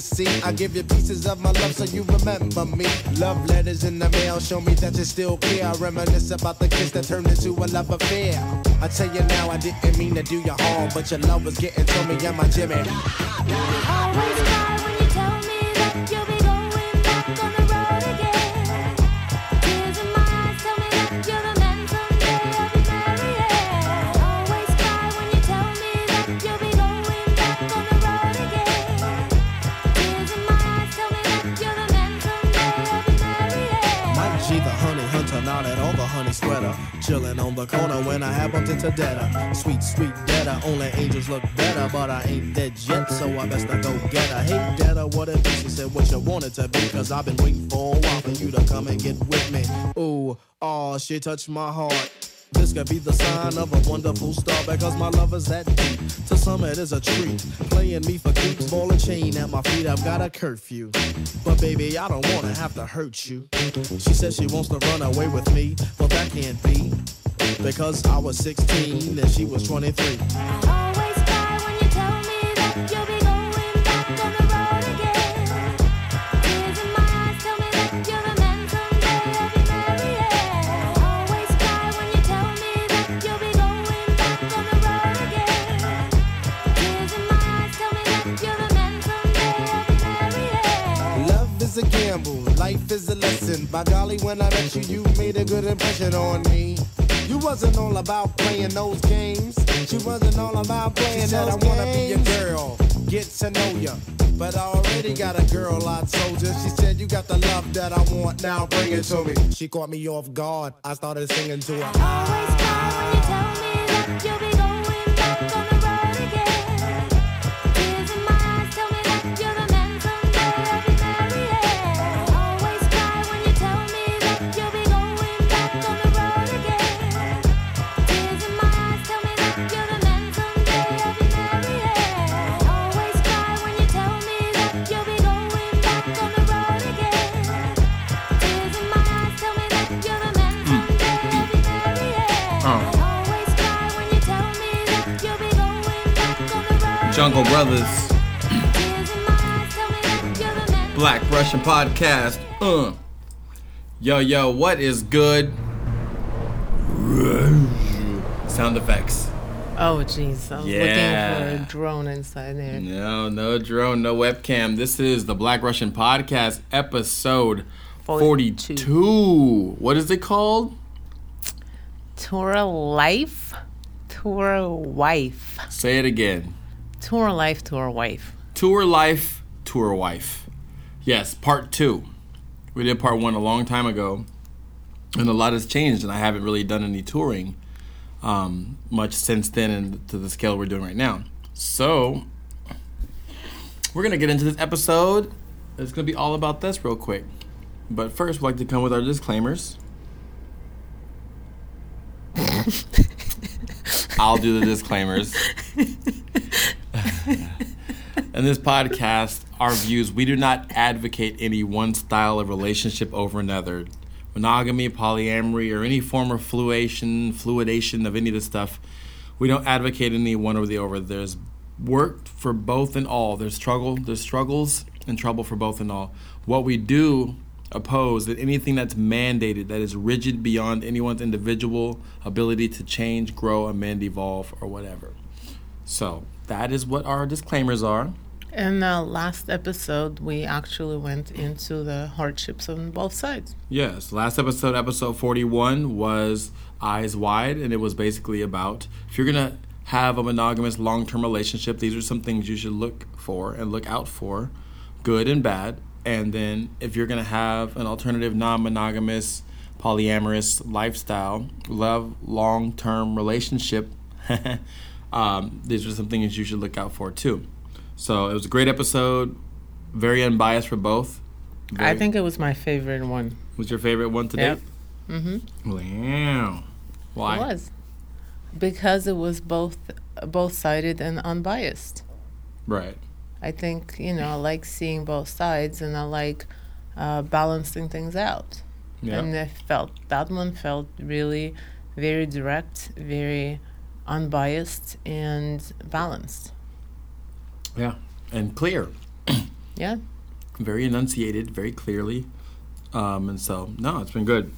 ecstasy. I give you pieces of my love so you remember me. Love letters in the mail show me that you still care. I reminisce about the kiss that turned into a love affair. I tell you now, I didn't mean to do you harm, but your love was getting to me, yeah, my Jimmy. All the honey sweater. Chilling on the corner when I have bumped into Detta. Sweet, sweet Detta, only angels look better, but I ain't dead yet, so I best not go get her. Hey Detta, what be? She said what you wanted to be, cause I've been waiting for a while for you to come and get with me. Ooh, oh, she touched my heart. This could be the sign of a wonderful star because my love is that deep. To some it is a treat. Playing me for keeps, ball and chain at my feet. I've got a curfew. But baby, I don't wanna have to hurt you. She says she wants to run away with me. Well, that can't be. Because I was 16 and she was 23. Lesson. By golly, when I met you, you made a good impression on me. You wasn't all about playing those games. She wasn't all about playing She said, those "I wanna be your girl, get to know ya. But I already got a girl I told ya. She said, You got the love that I want, now bring it to me. She caught me off guard. I started singing to her. Always cry when you tell me the Brothers. Black Russian Podcast. Uh. Yo, yo, what is good? Sound effects. Oh, jeez. I was Yeah. looking for a drone inside there. No, no drone, no webcam. This is the Black Russian Podcast, episode 42. 42. What is it called? Tour life, tour wife. Say it again. Tour life, tour wife. Tour Life, Tour Wife. Yes, part two. We did part one a long time ago, and a lot has changed, and I haven't really done any touring um, much since then and to the scale we're doing right now. So, we're going to get into this episode. It's going to be all about this real quick. But first, we'd like to come with our disclaimers. I'll do the disclaimers. In this podcast, our views, we do not advocate any one style of relationship over another. Monogamy, polyamory, or any form of fluidation, fluidation of any of this stuff, we don't advocate any one or the over. There's work for both and all. There's struggle, there's struggles and trouble for both and all. What we do oppose that anything that's mandated, that is rigid beyond anyone's individual ability to change, grow, amend, evolve, or whatever. So that is what our disclaimers are. In the last episode, we actually went into the hardships on both sides. Yes, last episode, episode 41, was Eyes Wide, and it was basically about if you're going to have a monogamous long term relationship, these are some things you should look for and look out for, good and bad. And then if you're going to have an alternative non monogamous, polyamorous lifestyle, love, long term relationship, um, these are some things you should look out for too. So it was a great episode, very unbiased for both. I think it was my favorite one. was your favorite one today? Yep. Mm-hmm. Wow. Why? It was because it was both both sided and unbiased. Right. I think you know I like seeing both sides and I like uh, balancing things out. Yeah. And I felt that one felt really very direct, very unbiased, and balanced. Yeah. And clear. Yeah. very enunciated, very clearly. Um, and so, no, it's been good.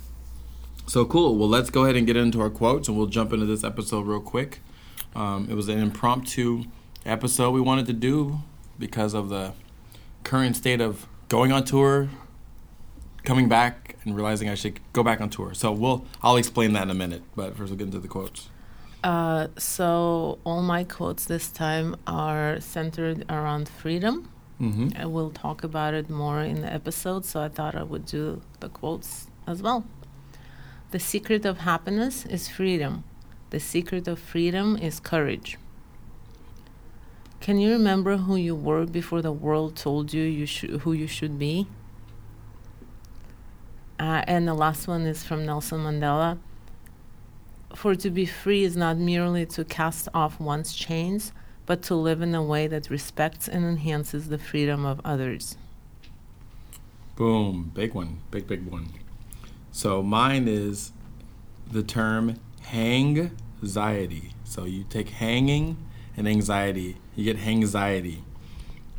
So cool. Well, let's go ahead and get into our quotes, and we'll jump into this episode real quick. Um, it was an impromptu episode we wanted to do because of the current state of going on tour, coming back, and realizing I should go back on tour. So we'll I'll explain that in a minute. But first, we'll get into the quotes. Uh, so all my quotes this time are centered around freedom. Mm-hmm. I will talk about it more in the episode, so I thought I would do the quotes as well. The secret of happiness is freedom. The secret of freedom is courage. Can you remember who you were before the world told you, you sh- who you should be? Uh, and the last one is from Nelson Mandela. For to be free is not merely to cast off one's chains, but to live in a way that respects and enhances the freedom of others. Boom, big one, big big one. So mine is the term hang anxiety. So you take hanging and anxiety, you get hangxiety.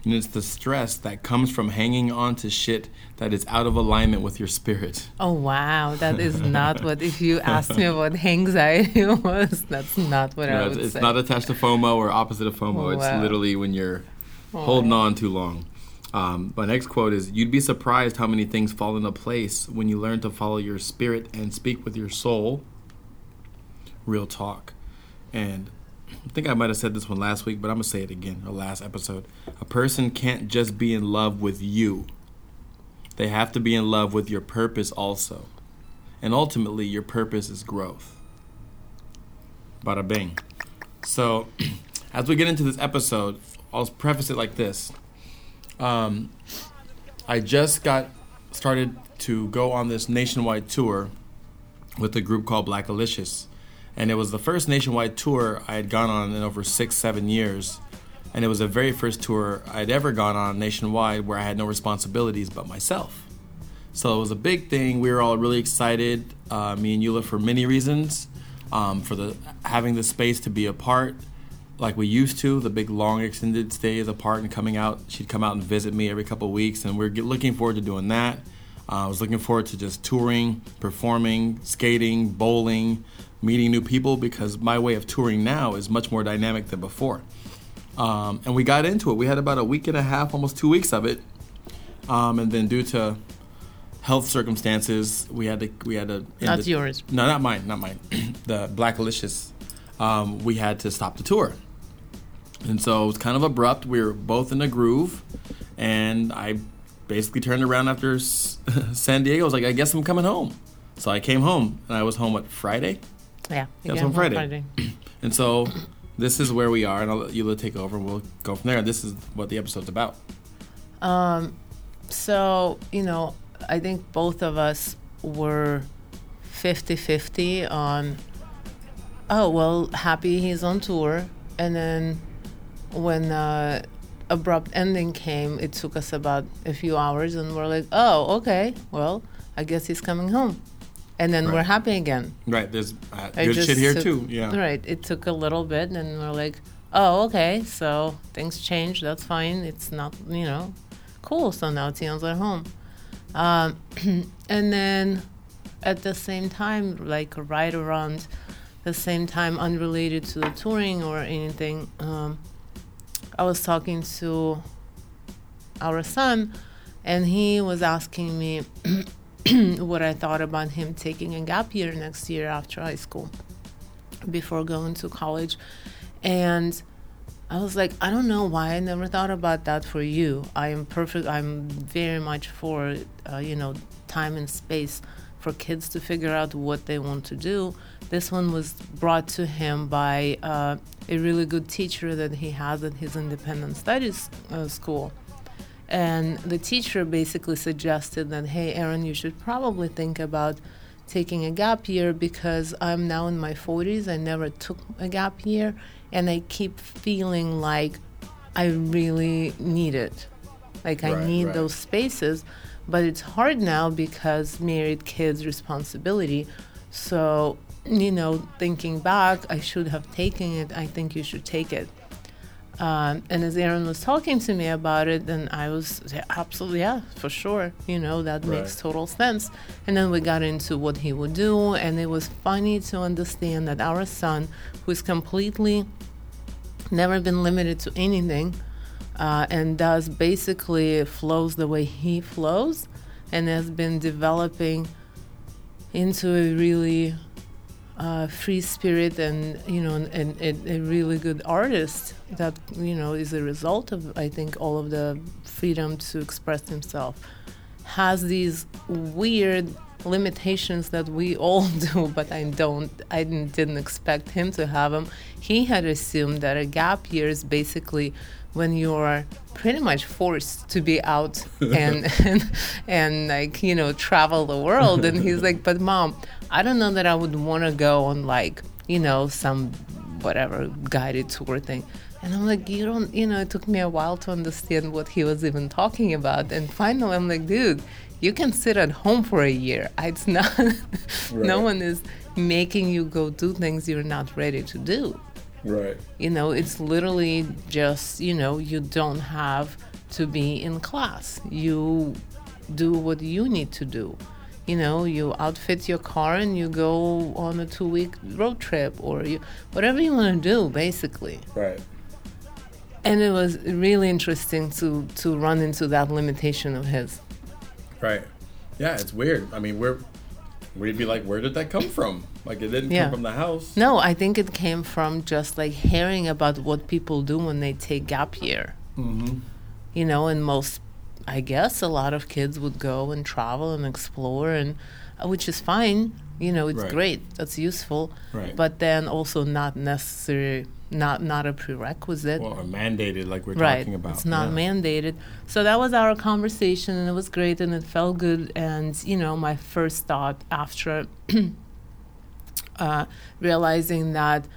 And it's the stress that comes from hanging on to shit that is out of alignment with your spirit. Oh wow, that is not what. If you asked me what anxiety was, that's not what I would it's it's not attached to FOMO or opposite of FOMO. Oh, it's wow. literally when you're holding on too long. Um, my next quote is You'd be surprised how many things fall into place when you learn to follow your spirit and speak with your soul. Real talk. And I think I might have said this one last week, but I'm going to say it again, or last episode. A person can't just be in love with you, they have to be in love with your purpose also. And ultimately, your purpose is growth. Bada bing. So, as we get into this episode, I'll preface it like this. Um, I just got started to go on this nationwide tour with a group called Blackalicious. And it was the first nationwide tour I had gone on in over six, seven years. And it was the very first tour I'd ever gone on nationwide where I had no responsibilities but myself. So it was a big thing. We were all really excited, uh, me and Yulia, for many reasons. Um, for the having the space to be apart, like we used to, the big long extended stays apart and coming out. She'd come out and visit me every couple weeks, and we are get, looking forward to doing that. Uh, I was looking forward to just touring, performing, skating, bowling, meeting new people because my way of touring now is much more dynamic than before. Um, and we got into it. We had about a week and a half, almost two weeks of it. Um, and then due to health circumstances, we had to we had to Not it- yours. No, not mine, not mine. the Blackalicious. Um, we had to stop the tour, and so it was kind of abrupt. We were both in a groove, and I basically turned around after S- San Diego. I was like, I guess I'm coming home. So I came home, and I was home what Friday. Yeah, That's yeah, on Friday. And so this is where we are, and I'll let Yulia take over, and we'll go from there. This is what the episode's about. Um, so, you know, I think both of us were 50 50 on, oh, well, happy he's on tour. And then when uh, abrupt ending came, it took us about a few hours, and we're like, oh, okay, well, I guess he's coming home. And then we're happy again. Right, there's uh, good shit here took- too. Yeah. Right. It took a little bit, and we're like, oh, okay. So things change. That's fine. It's not, you know, cool. So now Tion's at home. Um, and then at the same time, like right around the same time, unrelated to the touring or anything, um, I was talking to our son, and he was asking me what I thought about him taking a gap year next year after high school before going to college. And I was like, I don't know why I never thought about that for you. I am perfect. I'm very much for, uh, you know, time and space for kids to figure out what they want to do. This one was brought to him by uh, a really good teacher that he has at his independent studies uh, school. And the teacher basically suggested that, hey, Aaron, you should probably think about taking a gap year because I'm now in my 40s. I never took a gap year, and I keep feeling like I really need it. Like I Right, need right. those spaces. But it's hard now because married kids responsibility. So, you know, thinking back, I should have taken it. I think you should take it. Um, and as Aaron was talking to me about it, then I was yeah, absolutely, yeah, for sure. You know, that makes total sense. And then we got into what he would do, and it was funny to understand that our son, who's completely never been limited to anything, uh, and does basically flows the way he flows, and has been developing into a really uh, free spirit and you know and, and, a really good artist that you know is a result of I think all of the freedom to express himself has these weird limitations that we all do but I don't I didn't, didn't expect him to have them he had assumed that a gap year is basically when you're pretty much forced to be out and, and and like you know travel the world. And he's like but mom i don't know that i would want to go on like you know some whatever guided tour thing. And i'm like you don't you know it took me a while to understand what he was even talking about. And finally i'm like dude you can sit at home for a year. It's not no one is making you go do things you're not ready to do Right. you know, it's literally just, you know, you don't have to be in class. You do what you need to do. You know, you outfit your car and you go on a two week road trip or you, whatever you want to do, basically. Right. And it was really interesting to, to run into that limitation of his. Right. Yeah, it's weird. I mean, where we'd be like, where did that come from? Like, it didn't Yeah. come from the house. No, I think it came from just like hearing about what people do when they take gap year. Mm-hmm. you know, and most, I guess, a lot of kids would go and travel and explore, and uh, which is fine. You know, it's Right. great. That's useful. Right. But then also not necessary, not not a prerequisite. Well, or mandated, like we're right. talking about. It's not yeah. mandated. So that was our conversation, and it was great, and it felt good. And you know, my first thought after uh, realizing that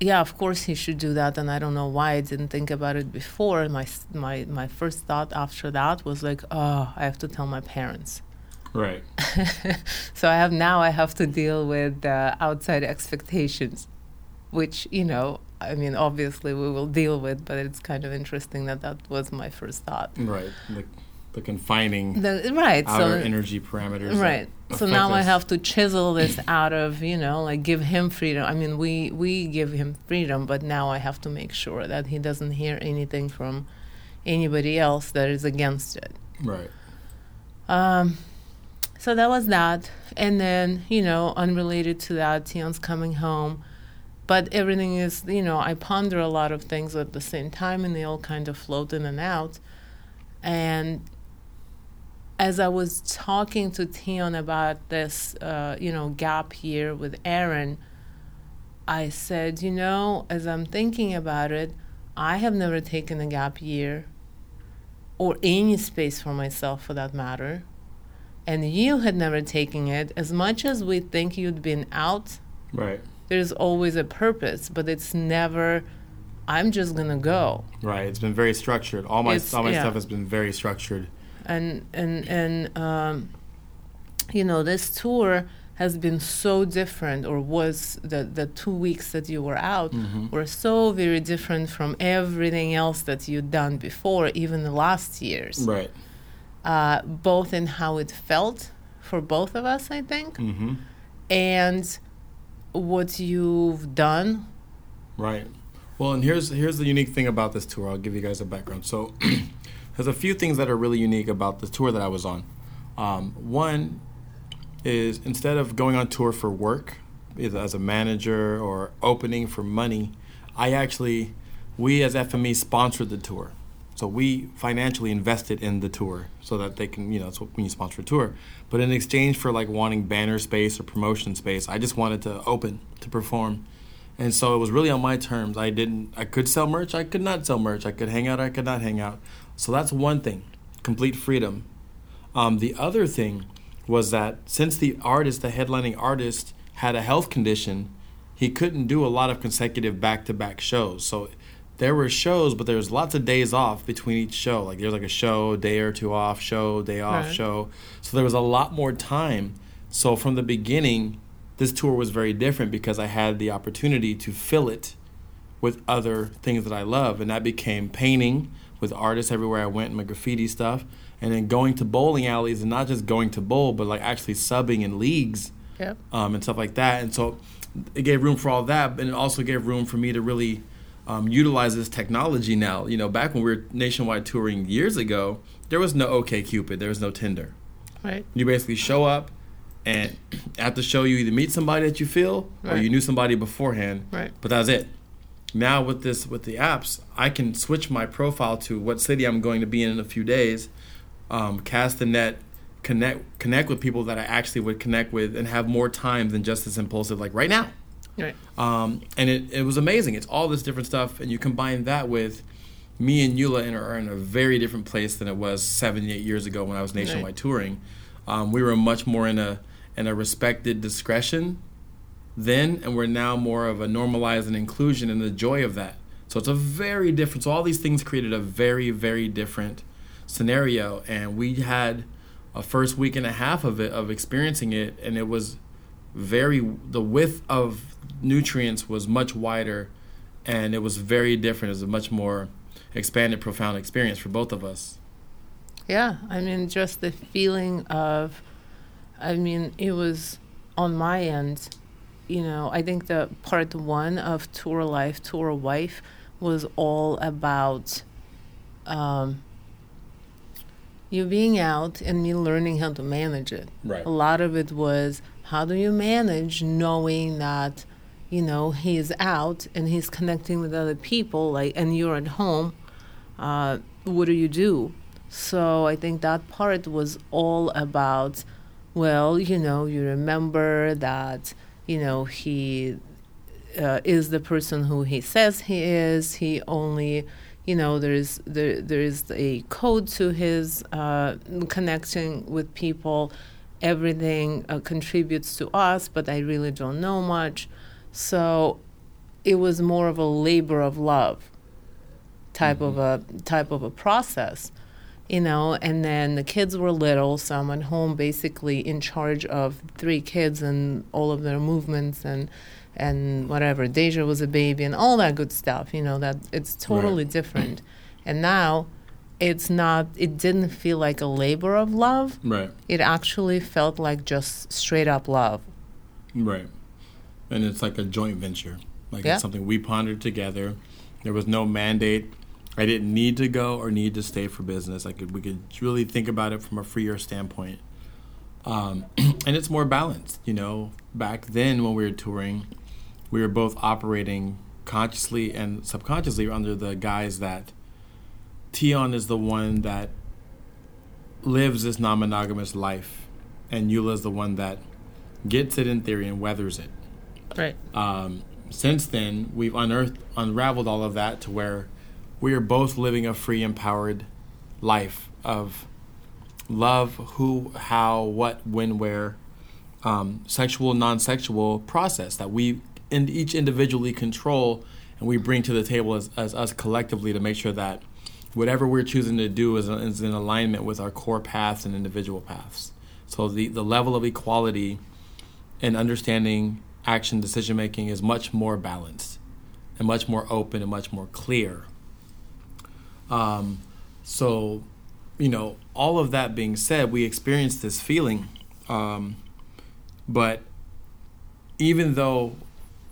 yeah, of course he should do that, and I don't know why I didn't think about it before. My my my first thought after that was like, oh, I have to tell my parents. Right. So I have now I have to deal with uh, outside expectations, which you know, I mean, obviously we will deal with, but it's kind of interesting that that was my first thought. Right. The, the confining The, right. outer so energy parameters. Right. So now I have to chisel this out of, you know, like give him freedom. I mean, we we give him freedom, but now I have to make sure that he doesn't hear anything from anybody else that is against it. Right. Um, so that was that, and then you know, unrelated to that, Tion's coming home, but everything is, you know, I ponder a lot of things at the same time, and they all kind of float in and out, and as I was talking to Tion about this, uh, you know, gap year with Aaron, I said, you know, as I'm thinking about it, I have never taken a gap year or any space for myself for that matter. And you had never taken it. As much as we think you'd been out, Right. There's always a purpose, but it's never, I'm just gonna go. Right. It's been very structured. All my It's- all my yeah. stuff has been very structured. and and and um, you know this tour has been so different or was the the two weeks that you were out Mm-hmm. were so very different from everything else that you'd done before even the last years Right. uh, both in how it felt for both of us i think Mm-hmm. and what you've done Right. Well, and here's here's the unique thing about this tour. I'll give you guys a background. So, there's a few things that are really unique about the tour that I was on. Um, one is instead of going on tour for work, either as a manager or opening for money, I actually, we as FME sponsored the tour. So we financially invested in the tour so that they can, you know, that's what when you sponsor a tour. But in exchange for like wanting banner space or promotion space, I just wanted to open to perform. And so it was really on my terms. I didn't I could sell merch, I could not sell merch. I could hang out, I could not hang out. So that's one thing. Complete freedom. Um, the other thing was that since the artist, the headlining artist, had a health condition, he couldn't do a lot of consecutive back to back shows. So there were shows, but there was lots of days off between each show. Like there was like a show, day or two off, show, day off, Right. show. So there was a lot more time. So from the beginning, this tour was very different because I had the opportunity to fill it with other things that I love, and that became painting with artists everywhere I went, and my graffiti stuff, and then going to bowling alleys and not just going to bowl, but like actually subbing in leagues Yep. um, and stuff like that. And so it gave room for all that, but it also gave room for me to really um, utilize this technology now. You know, back when we were nationwide touring years ago, there was no OkCupid, there was no Tinder. Right. You basically show up, and at the show, you either meet somebody that you feel, or you knew somebody beforehand. Right. But that's it. Now with this, with the apps, I can switch my profile to what city I'm going to be in in a few days, um, cast the net, connect connect with people that I actually would connect with, and have more time than just as impulsive like right now. Right. Um, and it, it was amazing. It's all this different stuff, and you combine that with me and Yulia are in a very different place than it was seven, eight years ago when I was nationwide Right. touring. Um, we were much more in a in a respected discretion then, and we're now more of a normalized and inclusion and the joy of that. So it's a very different. So all these things created a very, very different scenario, and we had a first week and a half of it of experiencing it, and it was very the width of nutrients was much wider, and it was very different. It was a much more expanded, profound experience for both of us. Yeah, I mean, just the feeling of, I mean, it was on my end, you know, I think the part one of Tour Life, Tour Wife was all about um, you being out and me learning how to manage it. Right. A lot of it was how do you manage knowing that, you know, he's out and he's connecting with other people, like, and you're at home. Uh, what do you do? So I think that part was all about, well, you know, you remember that, you know, he uh, is the person who he says he is. He only, you know, there's there there is a code to his uh, connecting with people. Everything uh, contributes to us, but I really don't know much. So it was more of a labor of love type of mm-hmm. a type of a process you know? And then the kids were little so i'm at home basically in charge of three kids and all of their movements and and whatever. Deja was a baby and all that good stuff you know that it's totally different. And now it's not it didn't feel like a labor of love. Right. it actually felt like just straight up love. Right. And it's like a joint venture. Like Yeah. it's something we pondered together. There was no mandate. I didn't need to go or need to stay for business. I could we could really think about it from a freer standpoint. Um, and it's more balanced, you know. Back then when we were touring, we were both operating consciously and subconsciously under the guise that Tion is the one that lives this non-monogamous life and Yulia is the one that gets it in theory and weathers it. Right Um, since then, we've unearthed, unraveled all of that to where we are both living a free, empowered life of love, who, how, what, when, where, um, sexual, non-sexual process that we in each individually control and we bring to the table as, as us collectively to make sure that whatever we're choosing to do is, is in alignment with our core paths and individual paths. So the, the level of equality and understanding action decision making is much more balanced and much more open and much more clear. Um, so, you know, all of that being said, we experienced this feeling. Um, but even though,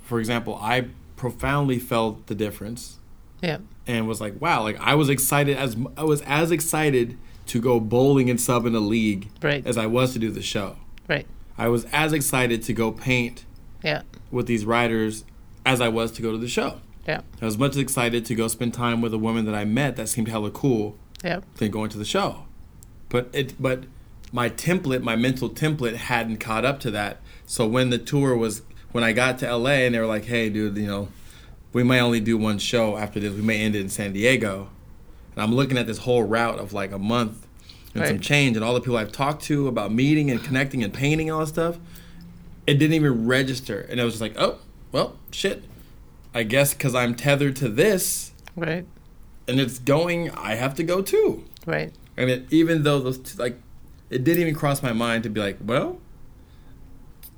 for example, I profoundly felt the difference yeah and was like, wow, like I was excited as I was as excited to go bowling and sub in a league Right. as I was to do the show. right I was as excited to go paint yeah with these writers as I was to go to the show. yeah I was much excited to go spend time with a woman that I met that seemed hella cool yeah than going to the show. But it but my template, my mental template hadn't caught up to that. So when the tour was when I got to LA and they were like, "Hey dude, you know, we may only do one show after this. We may end it in San Diego." And I'm looking at this whole route of like a month and some change and all the people I've talked to about meeting and connecting and painting and all that stuff. It didn't even register. And I was just like, "Oh, well, shit. I guess cuz I'm tethered to this, Right. and it's going. I have to go too. Right. I mean, even though those two, like, it didn't even cross my mind to be like, well,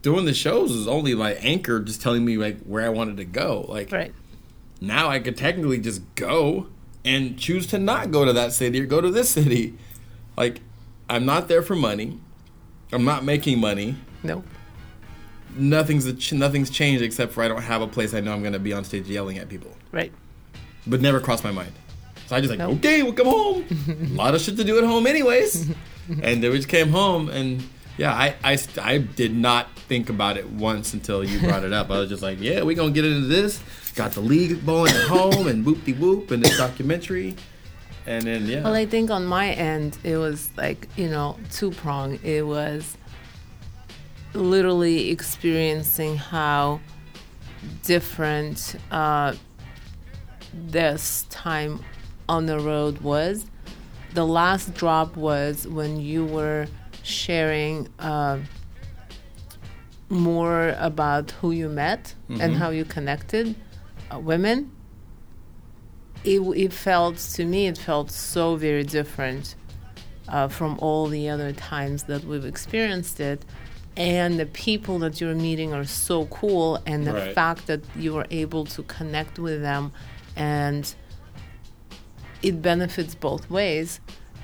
doing the shows is only like anchor, just telling me like where I wanted to go. Like Right. now, I could technically just go and choose to not go to that city or go to this city. Like, I'm not there for money. I'm not making money. Nope. Nothing's nothing's changed except for I don't have a place I know I'm going to be on stage yelling at people. Right. But never crossed my mind. So I just like, Nope. okay, we'll come home. a lot of shit to do at home, anyways. and then we just came home, and yeah, I, I, I did not think about it once until you brought it up. I was just like, yeah, we're going to get into this. Got the league bowling at home, and whoop de whoop, and this documentary. And then, yeah. Well, I think on my end, it was like, you know, two prong. It was literally experiencing how different uh, this time on the road was. The last drop was when you were sharing uh, more about who you met and how you connected uh, women. It, it felt to me it felt so very different uh, from all the other times that we've experienced it and the people that you're meeting are so cool and the Right. fact that you are able to connect with them and it benefits both ways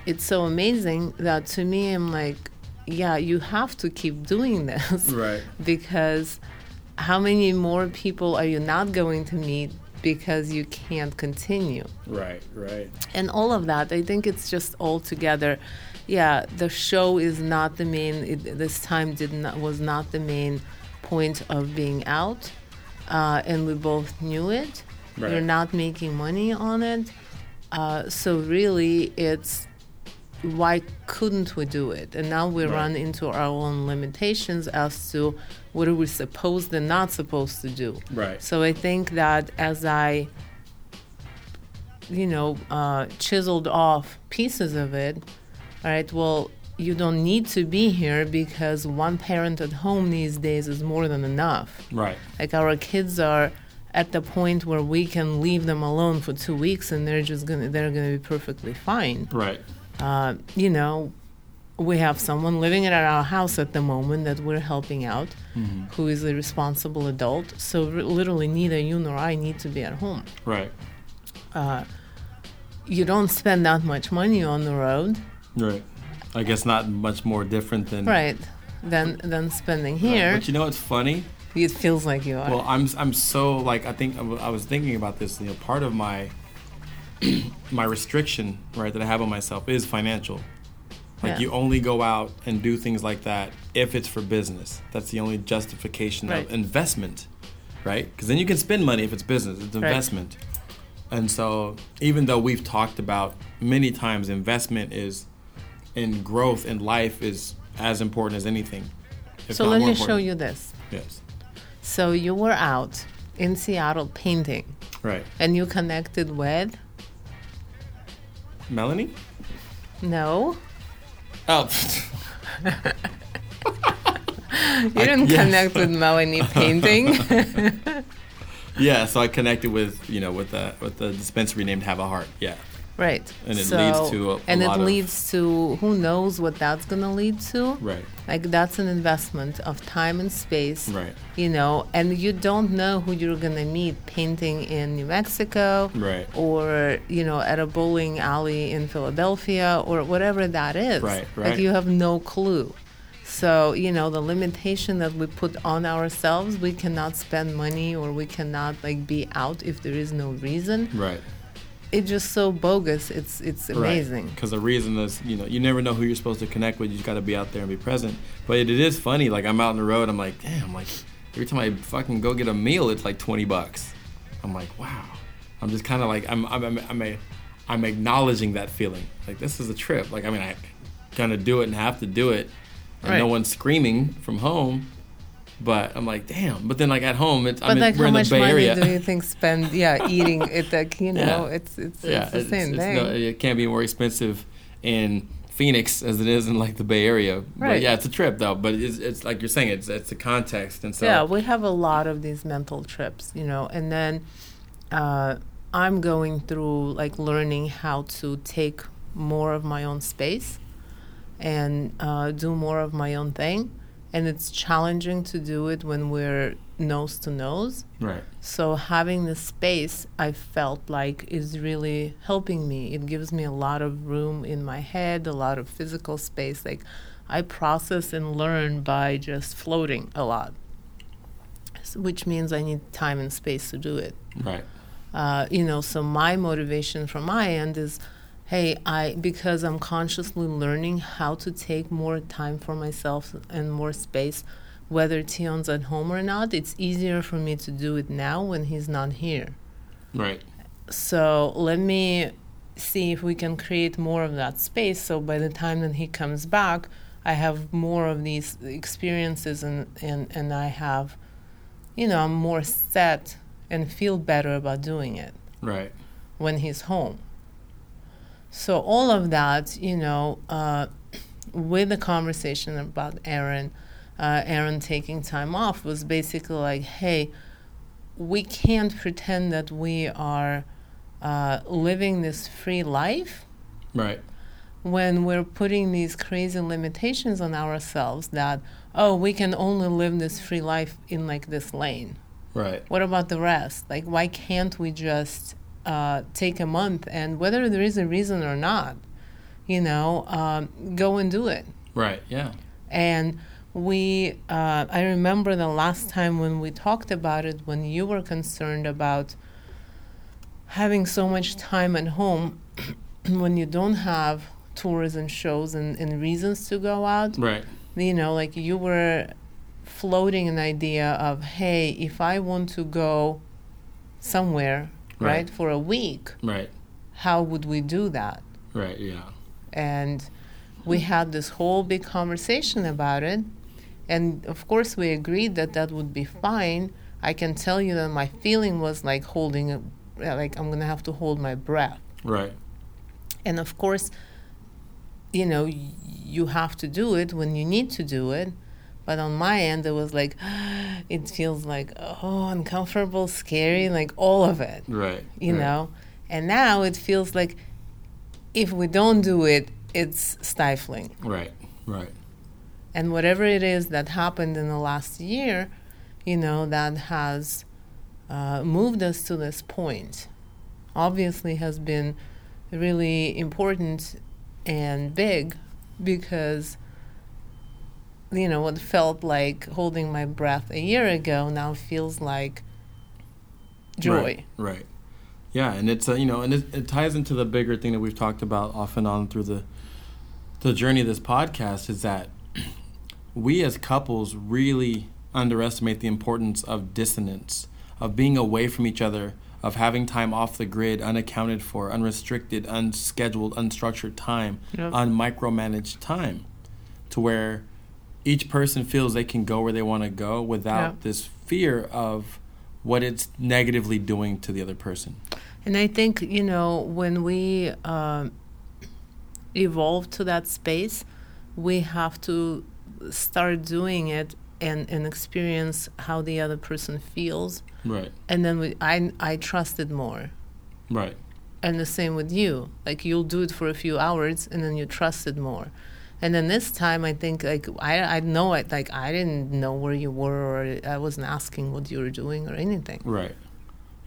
it's so amazing that to me i'm like yeah you have to keep doing this Right. because how many more people are you not going to meet because you can't continue Right, right. and all of that i think it's just all together yeah the show is not the main it, this time did not was not the main point of being out uh, and we both knew it Right. we're not making money on it uh, so really it's why couldn't we do it and now we Right. run into our own limitations as to what are we supposed and not supposed to do Right. so I think that as I, you know, uh, chiseled off pieces of it, all right, well, you don't need to be here because one parent at home these days is more than enough. Right. Like our kids are at the point where we can leave them alone for two weeks and they're just gonna they're gonna be perfectly fine. Right. Uh, you know, we have someone living at our house at the moment that we're helping out, mm-hmm. who is a responsible adult. So r- literally, neither you nor I need to be at home. Right. Uh, you don't spend that much money on the road, Right. I guess not much more different than right? Than than spending Right. here. But you know what's funny? it feels like you are. Well, I'm I'm so like I think I was thinking about this. You know, part of my my restriction, right, that I have on myself is financial. Like Yeah. you only go out and do things like that if it's for business. That's the only justification Right. of investment, right? Because then you can spend money if it's business. It's Right. investment. And so, even though we've talked about many times, investment is in growth in life is as important as anything. so let me show you this. Yes. So you were out in Seattle painting, Right. and you connected with Melanie. no. Oh. You didn't yes. connect with Melanie painting. yeah. So I connected with you know with the with the dispensary named Have a Heart. Yeah. Right. And it so, leads to a- a and it leads to who knows what that's gonna lead to. Right. Like that's an investment of time and space. Right. You know, and you don't know who you're gonna meet painting in New Mexico. Right. Or you know, at a bowling alley in Philadelphia or whatever that is. Right, Right. Like you have no clue. So you know the limitation that we put on ourselves, we cannot spend money or we cannot like be out if there is no reason. Right. It's just so bogus. It's it's amazing. Because the reason is, you know, you never know who you're supposed to connect with. You just got to be out there and be present. But it, it is funny. Like I'm out on the road. I'm like, damn. Like every time I fucking go get a meal, it's like 20 bucks. I'm like, wow. I'm just kind of like I'm I'm I'm I'm, a, I'm acknowledging that feeling. Like this is a trip. Like I mean, I kind of do it and have to do it, and no one's screaming from home. But I'm like, damn. But then like at home, it's But I mean, like, we're in the much Bay money Area. do you think spend? Yeah, eating it. Like you know, Yeah. it's it's, yeah, it's the same thing. no- it can't be more expensive in Phoenix as it is in like the Bay Area. But Right. yeah, it's a trip though. But it's, it's like you're saying, it's it's the context, and so yeah, we have a lot of these mental trips, you know, and then uh, I'm going through like learning how to take more of my own space and uh, do more of my own thing. And it's challenging to do it when we're nose to nose. Right. So having the space, I felt like is really helping me. It gives me a lot of room in my head, a lot of physical space. Like I process and learn by just floating a lot, S- which means I need time and space to do it. Right. Uh, you know, so my motivation from my end is, hey, I because I'm consciously learning how to take more time for myself and more space, whether Tion's at home or not. It's easier for me to do it now when he's not here. Right. So let me see if we can create more of that space. So by the time that he comes back, I have more of these experiences and, and, and I have, you know, I'm more set and feel better about doing it Right. when he's home. So all of that, you know, uh, with the conversation about Aaron, uh, Aaron taking time off was basically like, hey, we can't pretend that we are uh, living this free life Right. when we're putting these crazy limitations on ourselves that oh we can only live this free life in like this lane Right. what about the rest? Like, why can't we just uh, take a month and whether there is a reason or not, you know, um, go and do it? Right. Yeah. And we, uh, I remember the last time when we talked about it, when you were concerned about having so much time at home when you don't have tours and shows and, and reasons to go out Right. you know, like you were floating an idea of, hey, if I want to go somewhere, right, Right. for a week, Right. how would we do that? Right. Yeah. And we had this whole big conversation about it. And of course, we agreed that that would be fine. I can tell you that my feeling was like holding, a, like I'm going to have to hold my breath. Right. And of course, you know, you have to do it when you need to do it. But on my end, it was like, it feels like, oh, uncomfortable, scary, like all of it, Right. you right. know? And now it feels like if we don't do it, it's stifling. Right. Right. And whatever it is that happened in the last year, you know, that has uh, moved us to this point, obviously has been really important and big because, you know, what felt like holding my breath a year ago now feels like joy. Right. right. Yeah, and it's uh, you know, and it, it ties into the bigger thing that we've talked about off and on through the the journey of this podcast is that we as couples really underestimate the importance of dissonance, of being away from each other, of having time off the grid, unaccounted for, unrestricted, unscheduled, unstructured time, Yep. unmicromanaged time, to where each person feels they can go where they want to go without Yep. this fear of what it's negatively doing to the other person. And I think, you know, when we um, evolve to that space, we have to start doing it and, and experience how the other person feels. Right. And then we, I, I trust it more. Right. And the same with you. Like you'll do it for a few hours and then you trust it more. And then this time, I think like I I know it like I didn't know where you were or I wasn't asking what you were doing or anything. Right.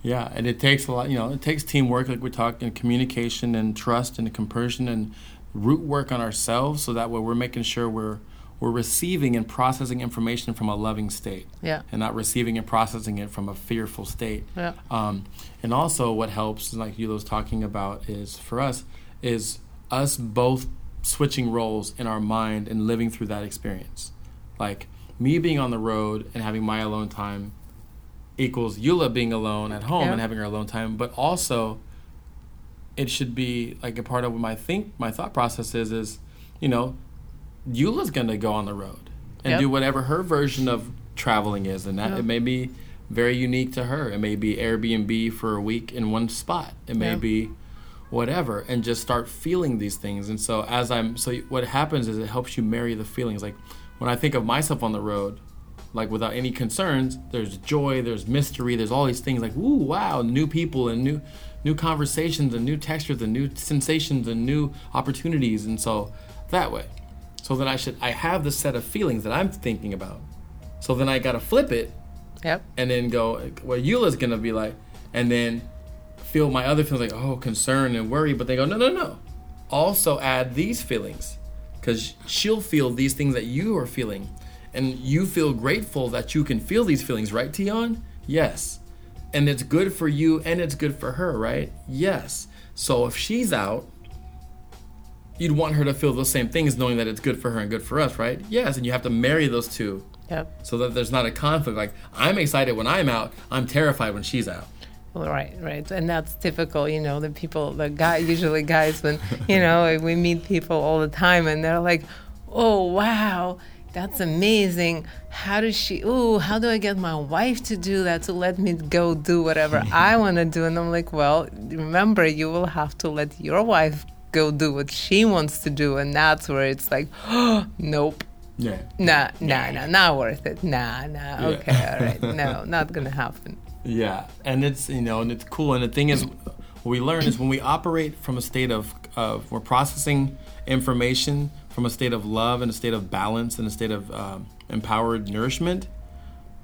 Yeah, and it takes a lot. You know, it takes teamwork, like we're talking communication, and trust, and compersion, and root work on ourselves, so that way we're making sure we're we're receiving and processing information from a loving state, Yeah. and not receiving and processing it from a fearful state. Yeah. Um, and also, what helps, like you was talking about, is for us is us both switching roles in our mind and living through that experience. Like me being on the road and having my alone time equals Yulia being alone at home Yeah. and having her alone time, but also it should be like a part of my think my thought process is is you know Yulia's gonna go on the road and Yep. do whatever her version of traveling is, and that Yeah. it may be very unique to her. It may be Airbnb for a week in one spot. It may Yeah. be whatever, and just start feeling these things. And so as I'm so what happens is it helps you marry the feelings. Like when I think of myself on the road, like without any concerns, there's joy, there's mystery, there's all these things like ooh wow, new people and new new conversations and new textures and new sensations and new opportunities and so that way so then i should i have the set of feelings that i'm thinking about so then i gotta flip it Yep. and then go well Yulia's gonna be like and then feel my other feelings like oh concern and worry but they go no no no also add these feelings because she'll feel these things that you are feeling and you feel grateful that you can feel these feelings right tion yes and it's good for you and it's good for her right yes so if she's out you'd want her to feel those same things knowing that it's good for her and good for us right yes and you have to marry those two Yep. so that there's not a conflict. Like I'm excited when I'm out, I'm terrified when she's out. Right, right, and that's typical. You know, the people, the guy, usually guys, when you know we meet people all the time, and they're like, "Oh, wow, that's amazing. How does she? Oh, how do I get my wife to do that? To let me go do whatever I want to do?" And I'm like, "Well, remember, you will have to let your wife go do what she wants to do, and that's where it's like, oh, nope." Yeah. Nah, nah, nah, not worth it. Nah, nah. Yeah. Okay, all right. No, not gonna happen. Yeah, and it's you know, and it's cool. And the thing is, what we learn is when we operate from a state of of we're processing information from a state of love and a state of balance and a state of um, empowered nourishment,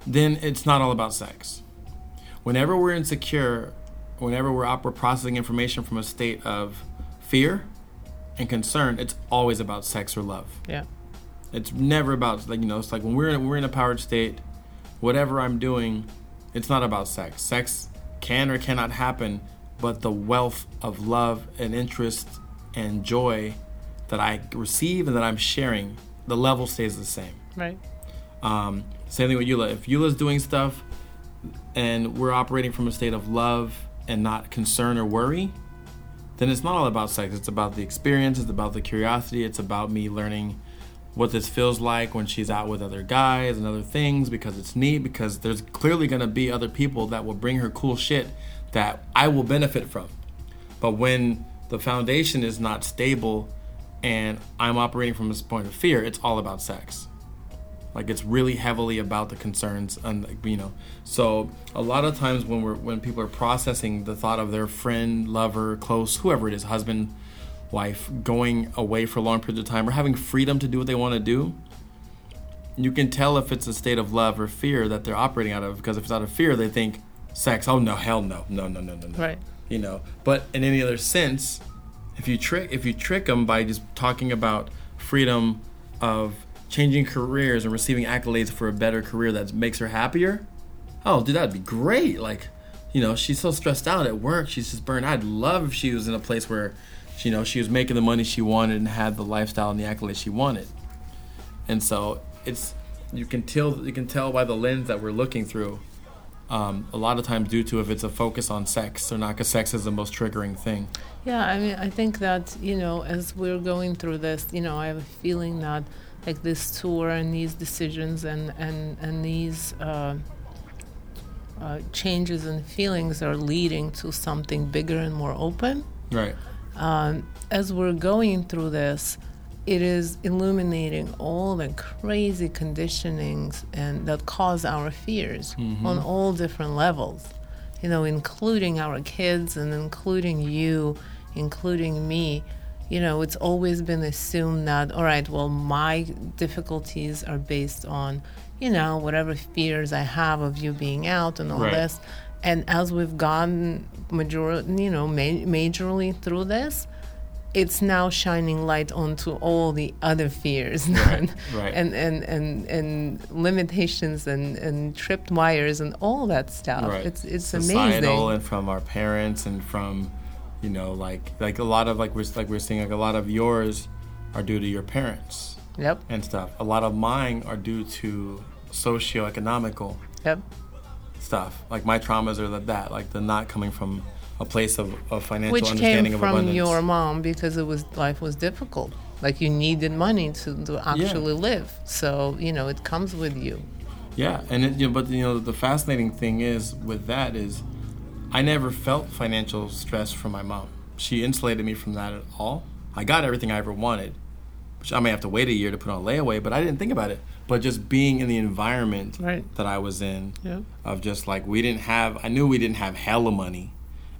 then it's not all about sex. Whenever we're insecure, whenever we're op- we're processing information from a state of fear and concern, it's always about sex or love. Yeah. It's never about like you know. It's like when we're in, we're in a powered state, whatever I'm doing, it's not about sex. Sex can or cannot happen, but the wealth of love and interest and joy that I receive and that I'm sharing, the level stays the same. Right. Um, same thing with Yulia. If Yulia's doing stuff and we're operating from a state of love and not concern or worry, then it's not all about sex. It's about the experience, it's about the curiosity, it's about me learning what this feels like when she's out with other guys and other things because it's neat because there's clearly going to be other people that will bring her cool shit that I will benefit from. But when the foundation is not stable and I'm operating from this point of fear, it's all about sex. Like it's really heavily about the concerns and you know. So a lot of times when we're when people are processing the thought of their friend, lover, close, whoever it is, husband, wife, going away for a long period of time or having freedom to do what they want to do, you can tell if it's a state of love or fear that they're operating out of. Because if it's out of fear, they think sex. Oh no, hell no, no, no, no, no, no. Right. You know. But in any other sense, if you trick if you trick them by just talking about freedom of changing careers and receiving accolades for a better career that makes her happier, oh, dude, that'd be great. Like, you know, she's so stressed out at work. She's just burned. I'd love if she was in a place where, you know, she was making the money she wanted and had the lifestyle and the accolades she wanted. And so it's you can tell you can tell by the lens that we're looking through. Um, a lot of times, due to if it's a focus on sex or not, because sex is the most triggering thing. Yeah, I mean, I think that, you know, as we're going through this, you know, I have a feeling that, like, this tour and these decisions and, and, and these uh, uh, changes and feelings are leading to something bigger and more open. Right. Um, as we're going through this, it is illuminating all the crazy conditionings and that cause our fears on all different levels. You know, including our kids and including you, including me. You know, it's always been assumed that all right, well, my difficulties are based on, you know, whatever fears I have of you being out and all Right. this. And as we've gone major, you know, ma- majorly through this, it's now shining light onto all the other fears Right, right. and, and, and, and limitations and, and tripped wires and all that stuff. right. It's it's Societal amazing. and from our parents and from, you know, like like a lot of like we're like we're seeing like a lot of yours are due to your parents Yep, and stuff. A lot of mine are due to socioeconomical yep, stuff. Like my traumas are that, like the not coming from a place of, financial understanding of financial which came of from your mom because it was life was difficult. Like you needed money to, to actually live. So you know it comes with you. Yeah, and it, you know, but you know the fascinating thing is with that is, I never felt financial stress from my mom. She insulated me from that at all. I got everything I ever wanted, which I may have to wait a year to put on layaway, but I didn't think about it. But just being in the environment Right. that I was in, Yep. of just like we didn't have, I knew we didn't have hella money,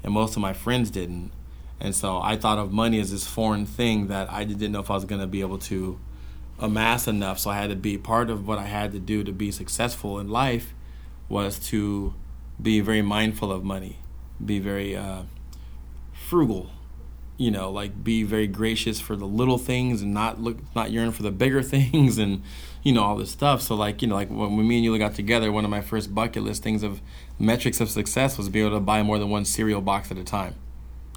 and most of my friends didn't. And so I thought of money as this foreign thing that I didn't know if I was going to be able to amass enough. So I had to be part of what I had to do to be successful in life was to be very mindful of money, be very uh, frugal, you know, like be very gracious for the little things and not look, not yearn for the bigger things and, you know, all this stuff. So like, you know, like when, when me and you got together, one of my first bucket list things of metrics of success was be able to buy more than one cereal box at a time.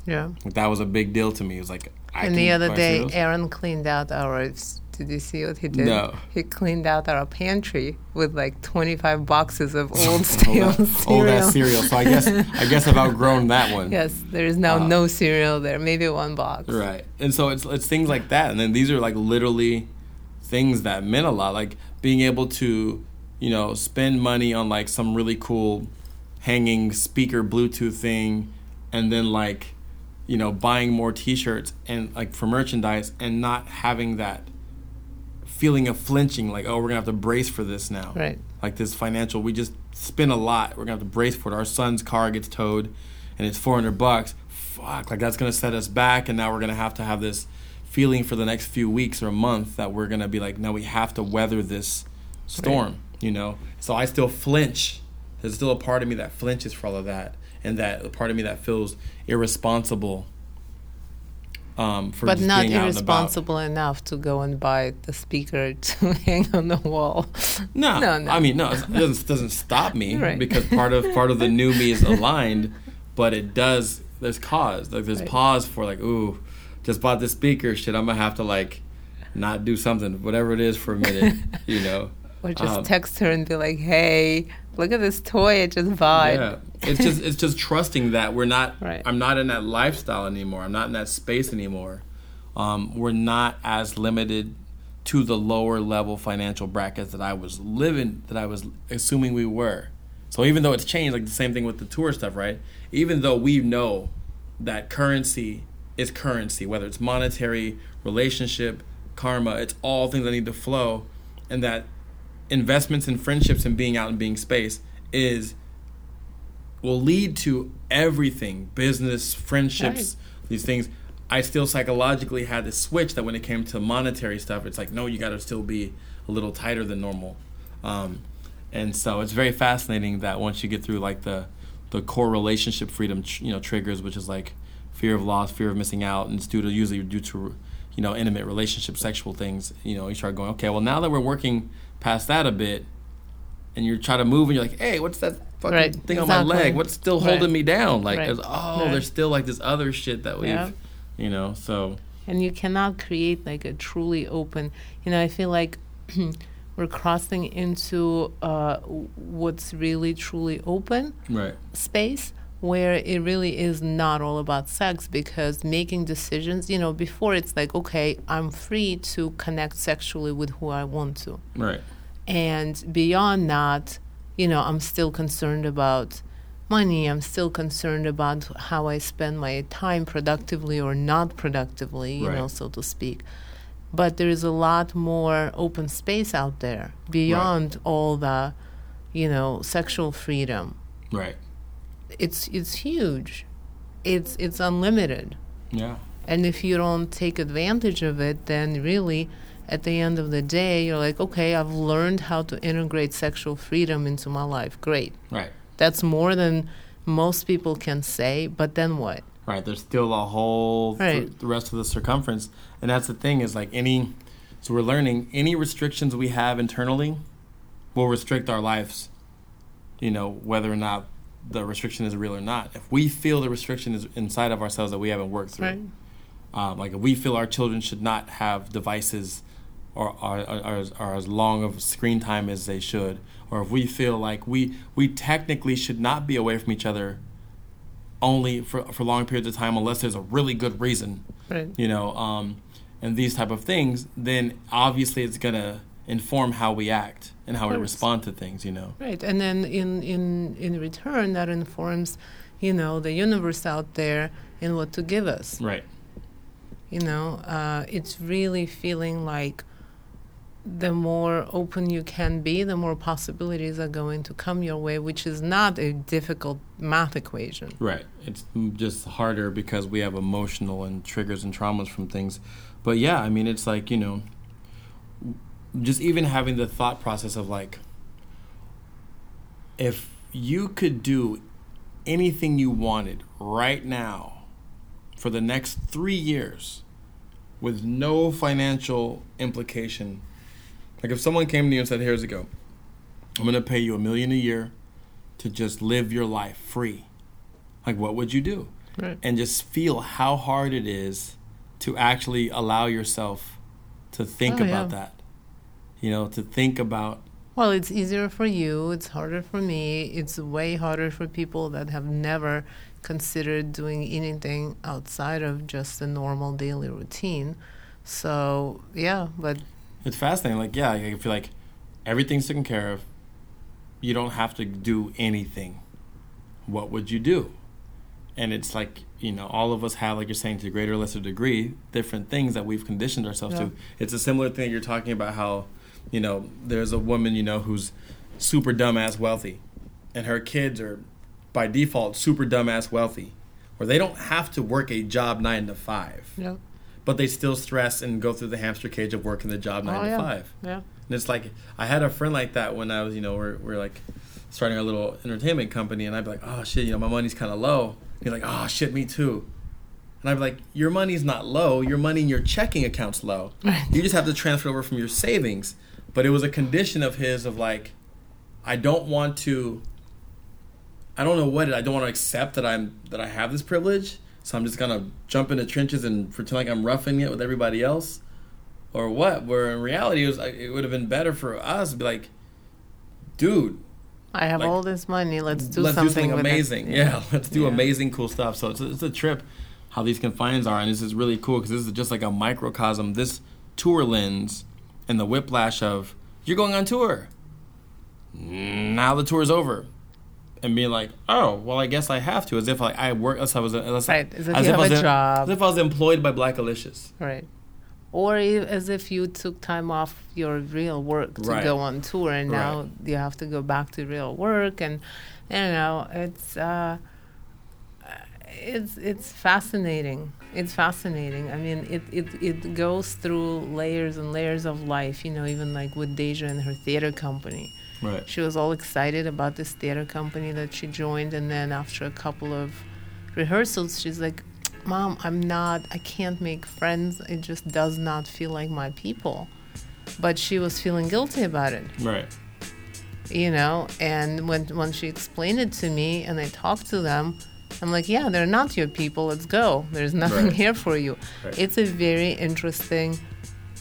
Yeah. Like that was a big deal to me. It was like, I and the other day, cereals. Aaron cleaned out our. Did you see what he did? No. He cleaned out our pantry with like 25 boxes of old stale that, cereal. all that cereal. So I guess I guess I've outgrown that one. Yes, there is now Uh, no cereal there. Maybe one box. Right. And so it's it's things like that. And then these are like literally things that meant a lot. Like being able to, you know, spend money on like some really cool hanging speaker Bluetooth thing and then like, you know, buying more t shirts and like for merchandise and not having that feeling of flinching, like, oh, we're gonna have to brace for this now. Right. Like this financial we just spend a lot. We're gonna have to brace for it. Our son's car gets towed and it's four hundred bucks. Fuck, like that's gonna set us back and now we're gonna have to have this feeling for the next few weeks or a month that we're gonna be like, no, we have to weather this storm, you know? So I still flinch. There's still a part of me that flinches for all of that. And that part of me that feels irresponsible um, for But not being out and about. irresponsible enough to go and buy the speaker to hang on the wall. No, No, no. I mean, no, it doesn't, doesn't stop me Right. because part of part of the new me is aligned, but it does. There's cause, like there's Right. pause for like, ooh, just bought this speaker. Shit, I'm gonna have to like, not do something, whatever it is for a minute, you know. Or just Um, text her and be like, hey, look at this toy It just bought. Yeah, it's just it's just trusting that we're not. Right. I'm not in that lifestyle anymore. I'm not in that space anymore. Um, we're not as limited to the lower level financial brackets that I was living, that I was assuming we were. So even though it's changed, like the same thing with the tour stuff, right? Even though we know that currency is currency, whether it's monetary, relationship, karma, it's all things that need to flow, and that investments in friendships and being out and being space is will lead to everything business friendships these things. I still psychologically had this switch that when it came to monetary stuff it's like no you got to still be a little tighter than normal. Um, and so it's very fascinating that once you get through like the the core relationship freedom tr- you know triggers which is like fear of loss fear of missing out and it's due to usually due to you know intimate relationship sexual things you know you start going okay well now that we're working past that a bit and you try to move and you're like hey what's that fucking Right, thing on my leg what's still Right. holding me down like Right. oh Right. there's still like this other shit that we've Yeah. you know so And you cannot create like a truly open, you know, I feel like we're crossing into uh, what's really truly open right space where it really is not all about sex because making decisions, you know, before it's like, okay, I'm free to connect sexually with who I want to. right And beyond that, you know, I'm still concerned about money. I'm still concerned about how I spend my time productively or not productively, you know, so to speak. But there is a lot more open space out there beyond all the, you know, sexual freedom. right It's it's huge. It's it's unlimited. yeah And if you don't take advantage of it, then really, at the end of the day, you're like, okay, I've learned how to integrate sexual freedom into my life. Great. right That's more than most people can say, but then what? right there's still a whole th- Right. the rest of the circumference and that's the thing is like any so we're learning any restrictions we have internally will restrict our lives you know whether or not the restriction is real or not if we feel the restriction is inside of ourselves that we haven't worked through Right. um, like if we feel our children should not have devices or are, as- long of screen time as they should or if we feel like we we technically should not be away from each other only for, for long periods of time unless there's a really good reason Right. you know um, and these type of things then obviously it's going to inform how we act and how we respond to things you know Right. And then in, in, in return, that informs, you know, the universe out there in what to give us. right You know, uh, it's really feeling like the more open you can be, the more possibilities are going to come your way, which is not a difficult math equation. Right. It's just harder because we have emotional and triggers and traumas from things. But yeah, I mean, it's like, you know, just even having the thought process of like, if you could do anything you wanted right now for the next three years with no financial implication, like if someone came to you and said, here's a go, I'm going to pay you a million a year to just live your life free like what would you do Right. and just feel how hard it is to actually allow yourself to think Oh, about yeah. that you know to think about Well, it's easier for you. It's harder for me. It's way harder for people that have never considered doing anything outside of just a normal daily routine. So, yeah, but it's fascinating like yeah i feel like everything's taken care of you don't have to do anything what would you do and it's like you know all of us have like you're saying to a greater or lesser degree different things that we've conditioned ourselves Yeah. to it's a similar thing you're talking about how you know there's a woman you know who's super dumbass wealthy and her kids are by default super dumbass wealthy where they don't have to work a job nine to five yeah, but they still stress and go through the hamster cage of working the job nine Oh, to yeah. five yeah. and it's like I had a friend like that when I was, you know, we're, we're like starting our little entertainment company, and I'd be like, oh shit, you know, my money's kind of low. And he's like, oh shit, me too. And I'd be like, your money's not low. Your money in your checking account's low. Right. You just have to transfer over from your savings. But it was a condition of his of like, I don't want to. I don't know what it. I don't want to accept that I'm that I have this privilege. So I'm just gonna jump in the trenches and pretend like I'm roughing it with everybody else or what? Where in reality, it was like, it would have been better for us to be like, dude, I have Like, all this money. Let's do let's something, do something with it." amazing. Yeah. let's do Yeah. amazing, cool stuff. So it's a, it's a trip how these confines are, and this is really cool because this is just like a microcosm. This tour lens and the whiplash of you're going on tour. Now the tour's over. And being like, oh, well, I guess I have to, as if like I work, as I was, as, Right, as if as you if have I was a job. as if I was employed by Blackalicious. Right. Or as if you took time off your real work to Right. go on tour, and Right. now you have to go back to real work, and you know it's uh, it's it's fascinating. It's fascinating. I mean, it, it it goes through layers and layers of life. You know, even like with Deja and her theater company Right. she was all excited about this theater company that she joined and then after a couple of rehearsals she's like mom i'm not i can't make friends it just does not feel like my people but she was feeling guilty about it Right. you know and when when she explained it to me and i talked to them i'm like yeah they're not your people. Let's go. There's nothing Right. here for you. Right. it's a very interesting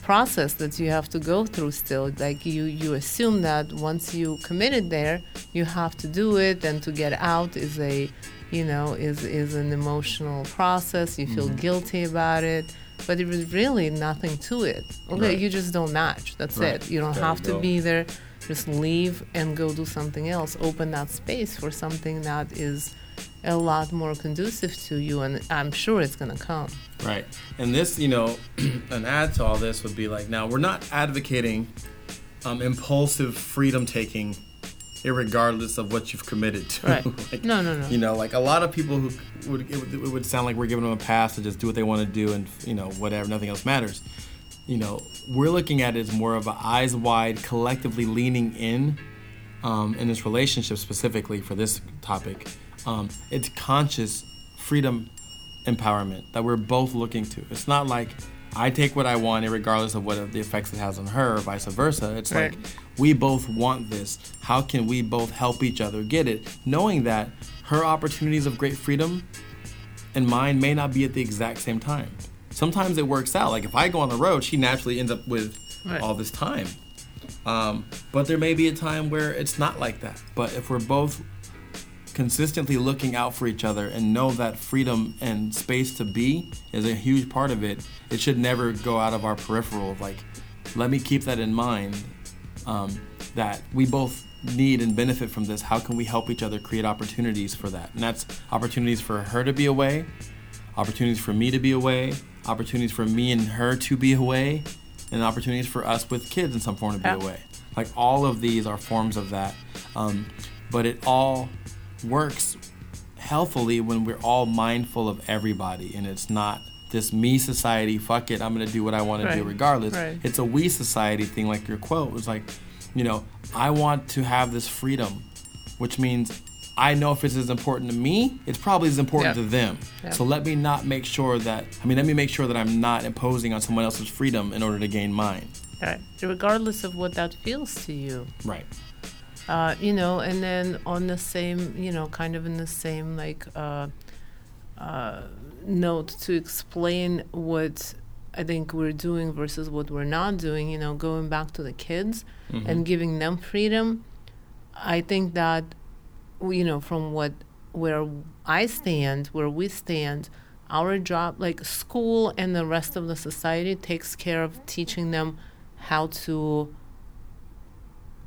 process that you have to go through still. Like you you assume that once you committed there you have to do it and to get out is a you know is is an emotional process. You feel mm-hmm. guilty about it but there is really nothing to it. Okay Right. you just don't match. That's Right. it. You don't There have to be there. Just leave and go do something else. Open that space for something that is a lot more conducive to you and i'm sure it's going to come Right. And this, you know, an add to all this would be like, now we're not advocating um, impulsive freedom taking, irregardless of what you've committed to. Right. like, no no no You know, like a lot of people who would it, would it would sound like we're giving them a pass to just do what they want to do and you know whatever, nothing else matters. You know, we're looking at it as more of a eyes wide, collectively leaning in um, in this relationship specifically for this topic. Um, it's conscious freedom empowerment that we're both looking to. It's not like I take what I want, regardless of what the effects it has on her, or vice versa. It's Right. like we both want this. How can we both help each other get it? Knowing that her opportunities of great freedom and mine may not be at the exact same time. Sometimes it works out. Like if I go on the road, she naturally ends up with Right. all this time. Um, but there may be a time where it's not like that. But if we're both consistently looking out for each other and know that freedom and space to be is a huge part of it, it should never go out of our peripheral. Like, let me keep that in mind um, that we both need and benefit from this. How can we help each other create opportunities for that? And that's opportunities for her to be away, opportunities for me to be away, opportunities for me and her to be away, and opportunities for us with kids in some form to be Yeah. away. Like all of these are forms of that, um, but it all works healthily when we're all mindful of everybody, and it's not this me society. Fuck it, I'm gonna do what I want to do regardless. Right. It's a we society thing, like your quote was like, you know, I want to have this freedom, which means I know if it's as important to me, it's probably as important Yeah. to them. Yeah. So let me not make sure that I mean, let me make sure that I'm not imposing on someone else's freedom in order to gain mine. Right. Regardless of what that feels to you. Right. Uh, you know, and then on the same, you know, kind of in the same like uh, uh, note to explain what I think we're doing versus what we're not doing. You know, going back to the kids and giving them freedom. I think that, you know, from what where I stand, where we stand, our job, like school and the rest of the society, takes care of teaching them how to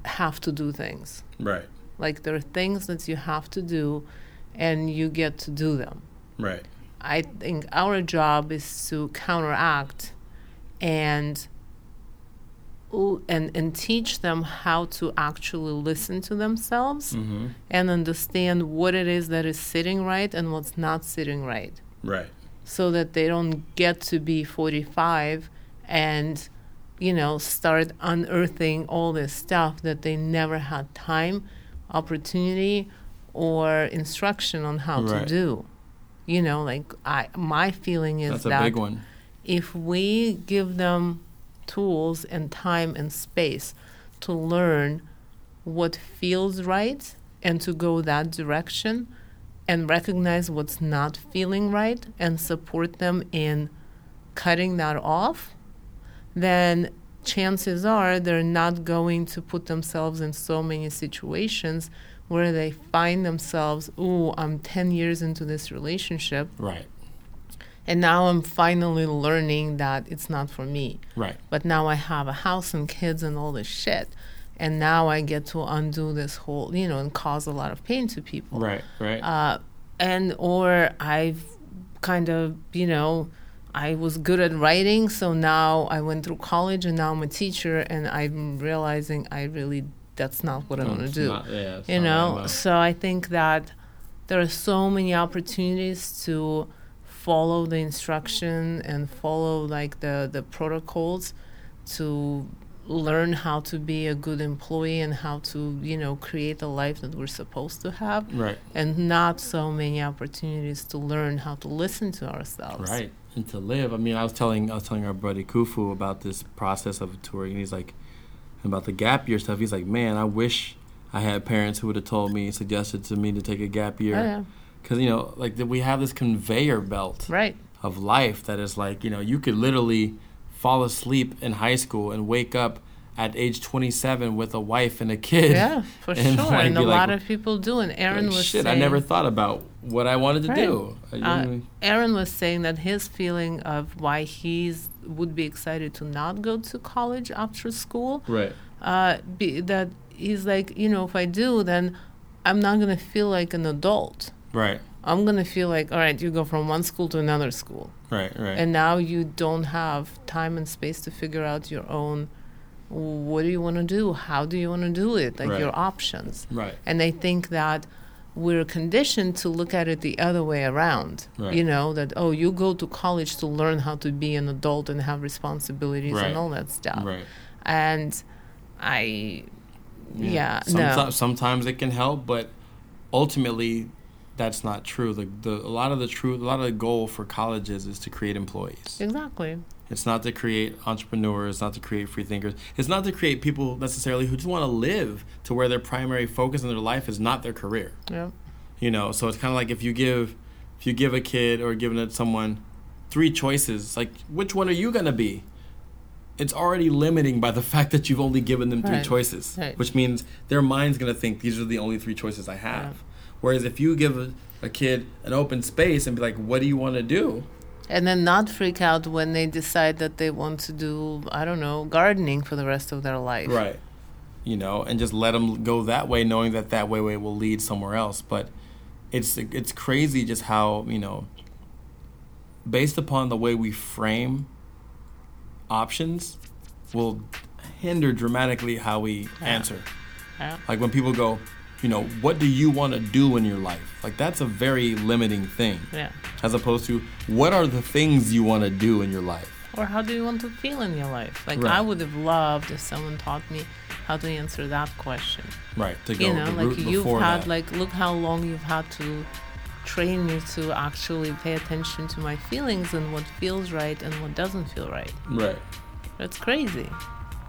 have to do things. Right. Like there are things that you have to do, and you get to do them. Right. I think our job is to counteract and and and teach them how to actually listen to themselves Mm-hmm. and understand what it is that is sitting right and what's not sitting right Right. so that they don't get to be 45 and you know start unearthing all this stuff that they never had time opportunity or instruction on how Right. to do you know like i my feeling is That's a that big one. if we give them tools and time and space to learn what feels right and to go that direction and recognize what's not feeling right and support them in cutting that off, then chances are they're not going to put themselves in so many situations where they find themselves, ooh, I'm 10 years into this relationship Right. and now I'm finally learning that it's not for me. Right. But now I have a house and kids and all this shit. And now I get to undo this whole, you know, and cause a lot of pain to people. Right. Right. Uh, and or I've kind of, you know, I was good at writing, so now I went through college and now I'm a teacher and I'm realizing I really that's not what I want to do. not- yeah, you know? So i think that there are so many opportunities to follow the instruction and follow like the the protocols to learn how to be a good employee and how to you know create the life that we're supposed to have. Right. and not so many opportunities to learn how to listen to ourselves. Right. And to live. I mean, I was telling I was telling our buddy Kufu about this process of touring, and he's like, about the gap year stuff. He's like, man, I wish I had parents who would have told me, suggested to me to take a gap Oh, year, yeah. because you know, like we have this conveyor belt right of life that is like, you know, you could literally fall asleep in high school and wake up at age 27 with a wife and a kid. yeah for And, sure like, and a like, lot of people do and aaron Like, was shit, saying, I never thought about what I wanted to Right. do. Uh, Aaron was saying that his feeling of why he's would be excited to not go to college after school, right. uh, be, that he's like, you know, if I do, then I'm not gonna feel like an adult. Right. I'm gonna feel like, all right, you go from one school to another school, Right. Right. and now you don't have time and space to figure out your own. What do you want to do? How do you want to do it? Like Right. your options. right. And I think that we're conditioned to look at it the other way around. Right. You know, that, oh, you go to college to learn how to be an adult and have responsibilities Right. and all that stuff. Right. And I, yeah, Someti- no. Sometimes it can help, but ultimately, that's not true. The, the a lot of the truth, a lot of the goal for colleges is to create employees. Exactly. It's not to create entrepreneurs, not to create free thinkers. It's not to create people necessarily who just want to live to where their primary focus in their life is not their career. Yeah. You know, so it's kind of like if you give, if you give a kid or giving it someone three choices, like which one are you gonna be? It's already limiting by the fact that you've only given them three Right. choices, Right. which means their mind's gonna think these are the only three choices I have. Whereas if you give a, a kid an open space and be like, "What do you want to do?" And then not freak out when they decide that they want to do, I don't know, gardening for the rest of their life. Right. You know, and just let them go that way, knowing that that way, way will lead somewhere else. But it's it's crazy just how you know, based upon the way we frame options, will hinder dramatically how we answer. Yeah. Like when people go, you know, what do you want to do in your life? Like that's a very limiting thing. Yeah. As opposed to what are the things you want to do in your life? Or how do you want to feel in your life? Like Right. I would have loved if someone taught me how to answer that question. Right. To go you know, like you've had that. like look how long you've had to train me to actually pay attention to my feelings and what feels right and what doesn't feel right. right. That's crazy.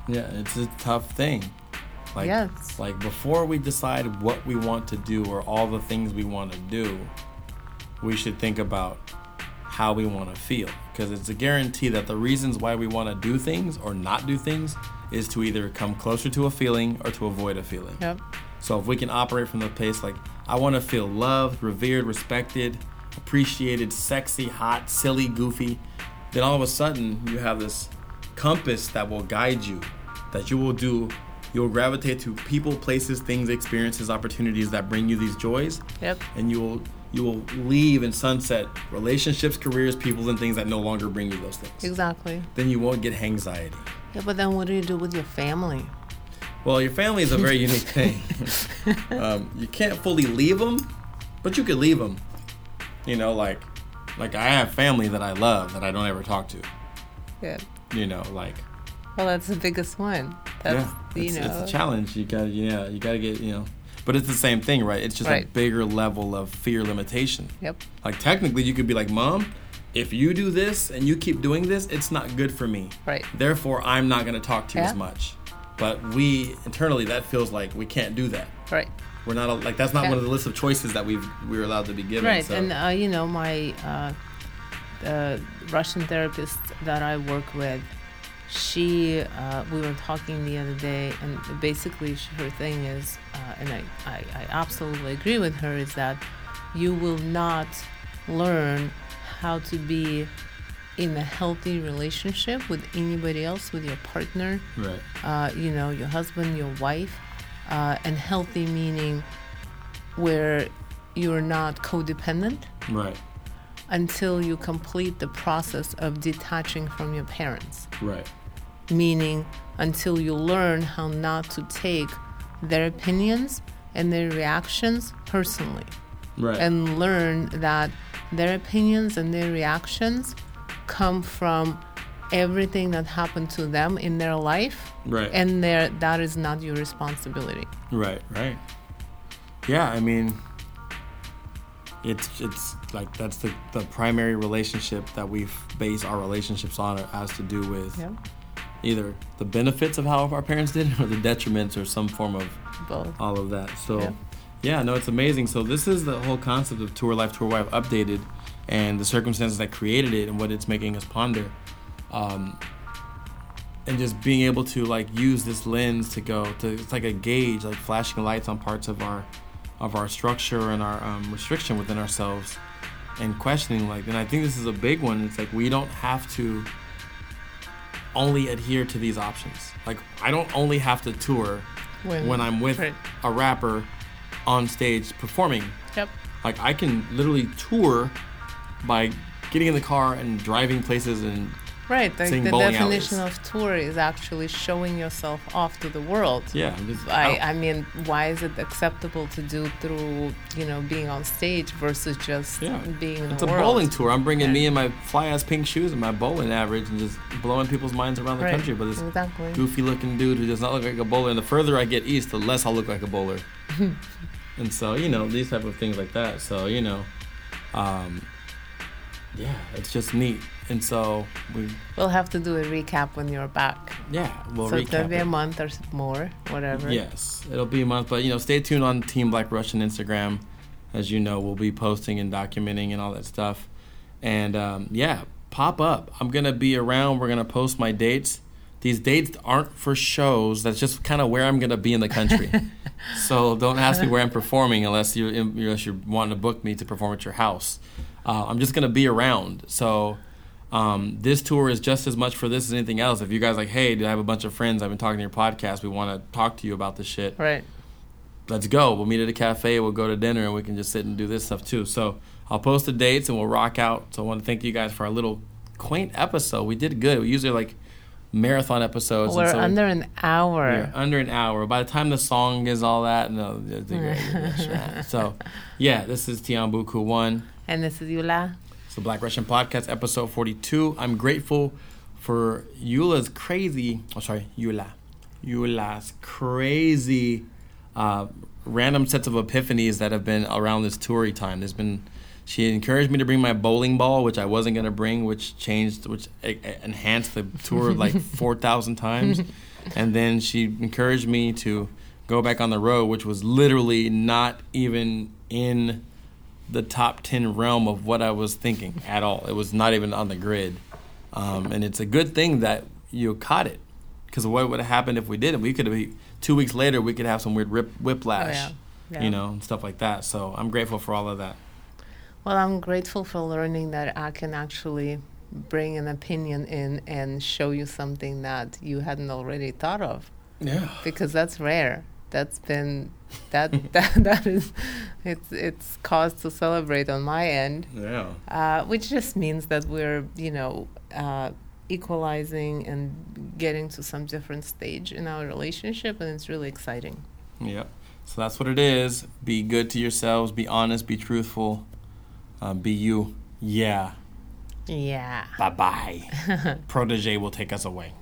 Yeah, it's a tough thing. Like, Yes. like before we decide what we want to do or all the things we want to do, we should think about how we want to feel because it's a guarantee that the reasons why we want to do things or not do things is to either come closer to a feeling or to avoid a feeling. Yep. So if we can operate from the place like I want to feel loved, revered, respected, appreciated, sexy, hot, silly, goofy, then all of a sudden you have this compass that will guide you, that you will do. You'll gravitate to people, places, things, experiences, opportunities that bring you these joys, Yep. and you will you will leave and sunset relationships, careers, people, and things that no longer bring you those things. Exactly. Then you won't get anxiety. Yeah, but then what do you do with your family? Well, your family is a very unique thing. um, you can't fully leave them, but you could leave them. You know, like, like I have family that I love that I don't ever talk to. Yeah. You know, like, Well, that's the biggest one. That's yeah, you it's, know. it's a challenge. You got, yeah, you got to get, you know, but it's the same thing, right? It's just a bigger level of fear limitation. Yep. Like, technically, you could be like, Mom, if you do this and you keep doing this, it's not good for me. Right. Therefore, I'm not going to talk to you Yeah. as much. But we internally, that feels like we can't do that. Right. We're not a- like that's not Yeah. one of the list of choices that we've we were allowed to be given. Right, so. and uh, you know my uh, uh, Russian therapist that I work with, she uh, we were talking the other day, and basically sh- her thing is, uh, and I, I I absolutely agree with her, is that you will not learn how to be in a healthy relationship with anybody else, with your partner, right, uh, you know, your husband, your wife, uh, and healthy meaning where you're not codependent. Right, until you complete the process of detaching from your parents. right, Meaning, until you learn how not to take their opinions and their reactions personally, right, and learn that their opinions and their reactions come from everything that happened to them in their life. Right, and their that is not your responsibility. Right, right. Yeah, I mean, it's it's like that's the the primary relationship that we base our relationships on. It has to do with yeah either the benefits of how our parents did or the detriments or some form of both all of that. So, Yeah. yeah. no, it's amazing. So this is the whole concept of Tour Life, Tour Wife updated, and the circumstances that created it and what it's making us ponder, um, and just being able to like use this lens to go to it's like a gauge, like flashing lights on parts of our of our structure and our um, restriction within ourselves, and questioning like. And I think this is a big one. It's like we don't have to only adhere to these options. Like I don't only have to tour when I'm with Right. a rapper on stage performing. Yep. Like I can literally tour by getting in the car and driving places and Right. Like the definition alleys. of tour is actually showing yourself off to the world. yeah, I. I mean, why is it acceptable to do through, you know, being on stage versus just Yeah. being in it's the a bowling tour. I'm bringing Yeah. me and my fly ass pink shoes and my bowling average and just blowing people's minds around the Right. country. But this Exactly. goofy looking dude who does not look like a bowler. And the further I get east, the less I'll look like a bowler. and so you know these type of things like that. So you know, um, yeah, it's just neat. And so we, We'll have to do a recap when you're back. yeah, we'll so it's gonna recap be it. a month or more, whatever. Yes, it'll be a month, but you know, stay tuned on Team Black Russian Instagram. As you know, we'll be posting and documenting and all that stuff. And um, yeah, pop up. I'm gonna be around. We're gonna post my dates. These dates aren't for shows. That's just kind of where I'm gonna be in the country. so don't ask me where I'm performing unless you unless you're wanting to book me to perform at your house. Uh, I'm just gonna be around. So um, this tour is just as much for this as anything else. If you guys like, hey, do I have a bunch of friends? I've been talking to your podcast. We want to talk to you about this shit. Right. Let's go. We'll meet at a cafe. We'll go to dinner, and we can just sit and do this stuff too. So I'll post the dates, and we'll rock out. So I want to thank you guys for our little quaint episode. We did good. We usually like marathon episodes. We're so under an hour. under an hour. By the time the song is all that, no, it's a great- yeah. so yeah, this is Tion Bukue one. And this is Yulia. It's the Black Russian Podcast, episode 42. I'm grateful for Yulia's crazy, oh, sorry, Yulia. Yulia's crazy uh, random sets of epiphanies that have been around this toury time. There's been, she encouraged me to bring my bowling ball, which I wasn't going to bring, which changed, which enhanced the tour like 4,000 times. And then she encouraged me to go back on the road, which was literally not even in the top 10 realm of what I was thinking at all. It was not even on the grid. Um, and it's a good thing that you caught it. Because what would have happened if we didn't? We could have, two weeks later, we could have some weird rip, whiplash, Oh, yeah. Yeah. you know, and stuff like that. So I'm grateful for all of that. Well, I'm grateful for learning that I can actually bring an opinion in and show you something that you hadn't already thought of Yeah. because that's rare. That's been that that that is it's it's cause to celebrate on my end, Yeah. uh, which just means that we're you know uh, equalizing and getting to some different stage in our relationship, and it's really exciting. Yeah. So that's what it is. Be good to yourselves. Be honest. Be truthful. Uh, be you. Yeah. Yeah. Bye bye. Protege will take us away.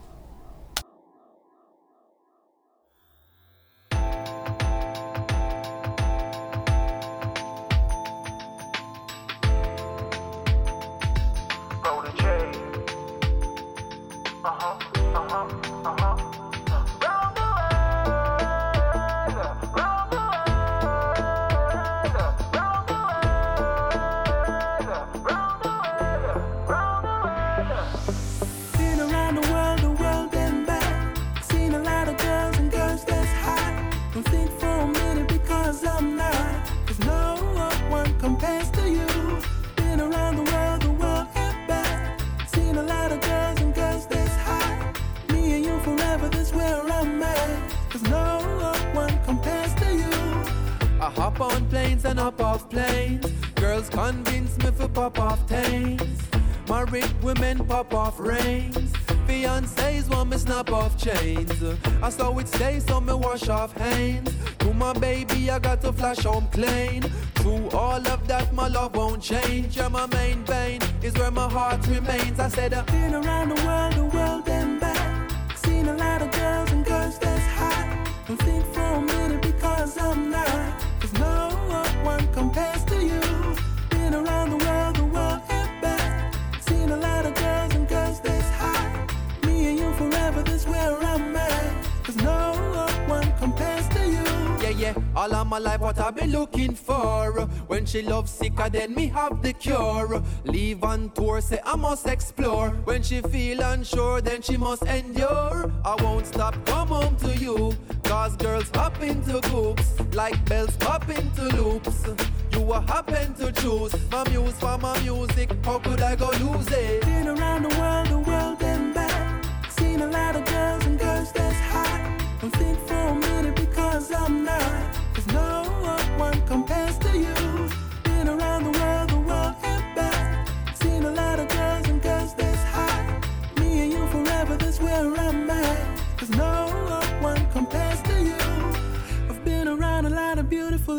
My life, what I've been looking for. When she loves sicker, then me have the cure. Leave on tour, say I must explore. When she feel unsure, then she must endure. I won't stop, come home to you. Cause girls hop into groups, like bells pop into loops. You will happen to choose my muse for my music. How could I go lose it? Been around the world, the world and back. Seen a lot of girls and girls that's hot. Don't think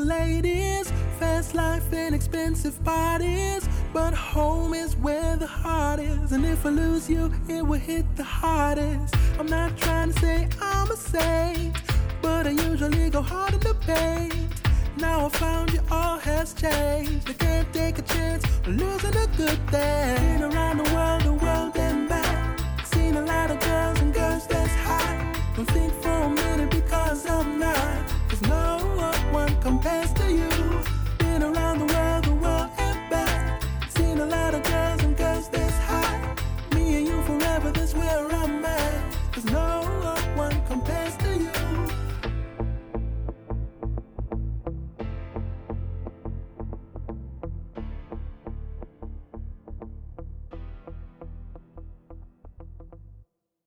ladies. Fast life and expensive parties. But home is where the heart is. And if I lose you, it will hit the hardest. I'm not trying to say I'm a saint. But I usually go hard in the paint. Now I found you, all has changed. I can't take a chance on losing a good thing. Been around the world, the world and back. Seen a lot of girls and girls that's hot. Don't think compares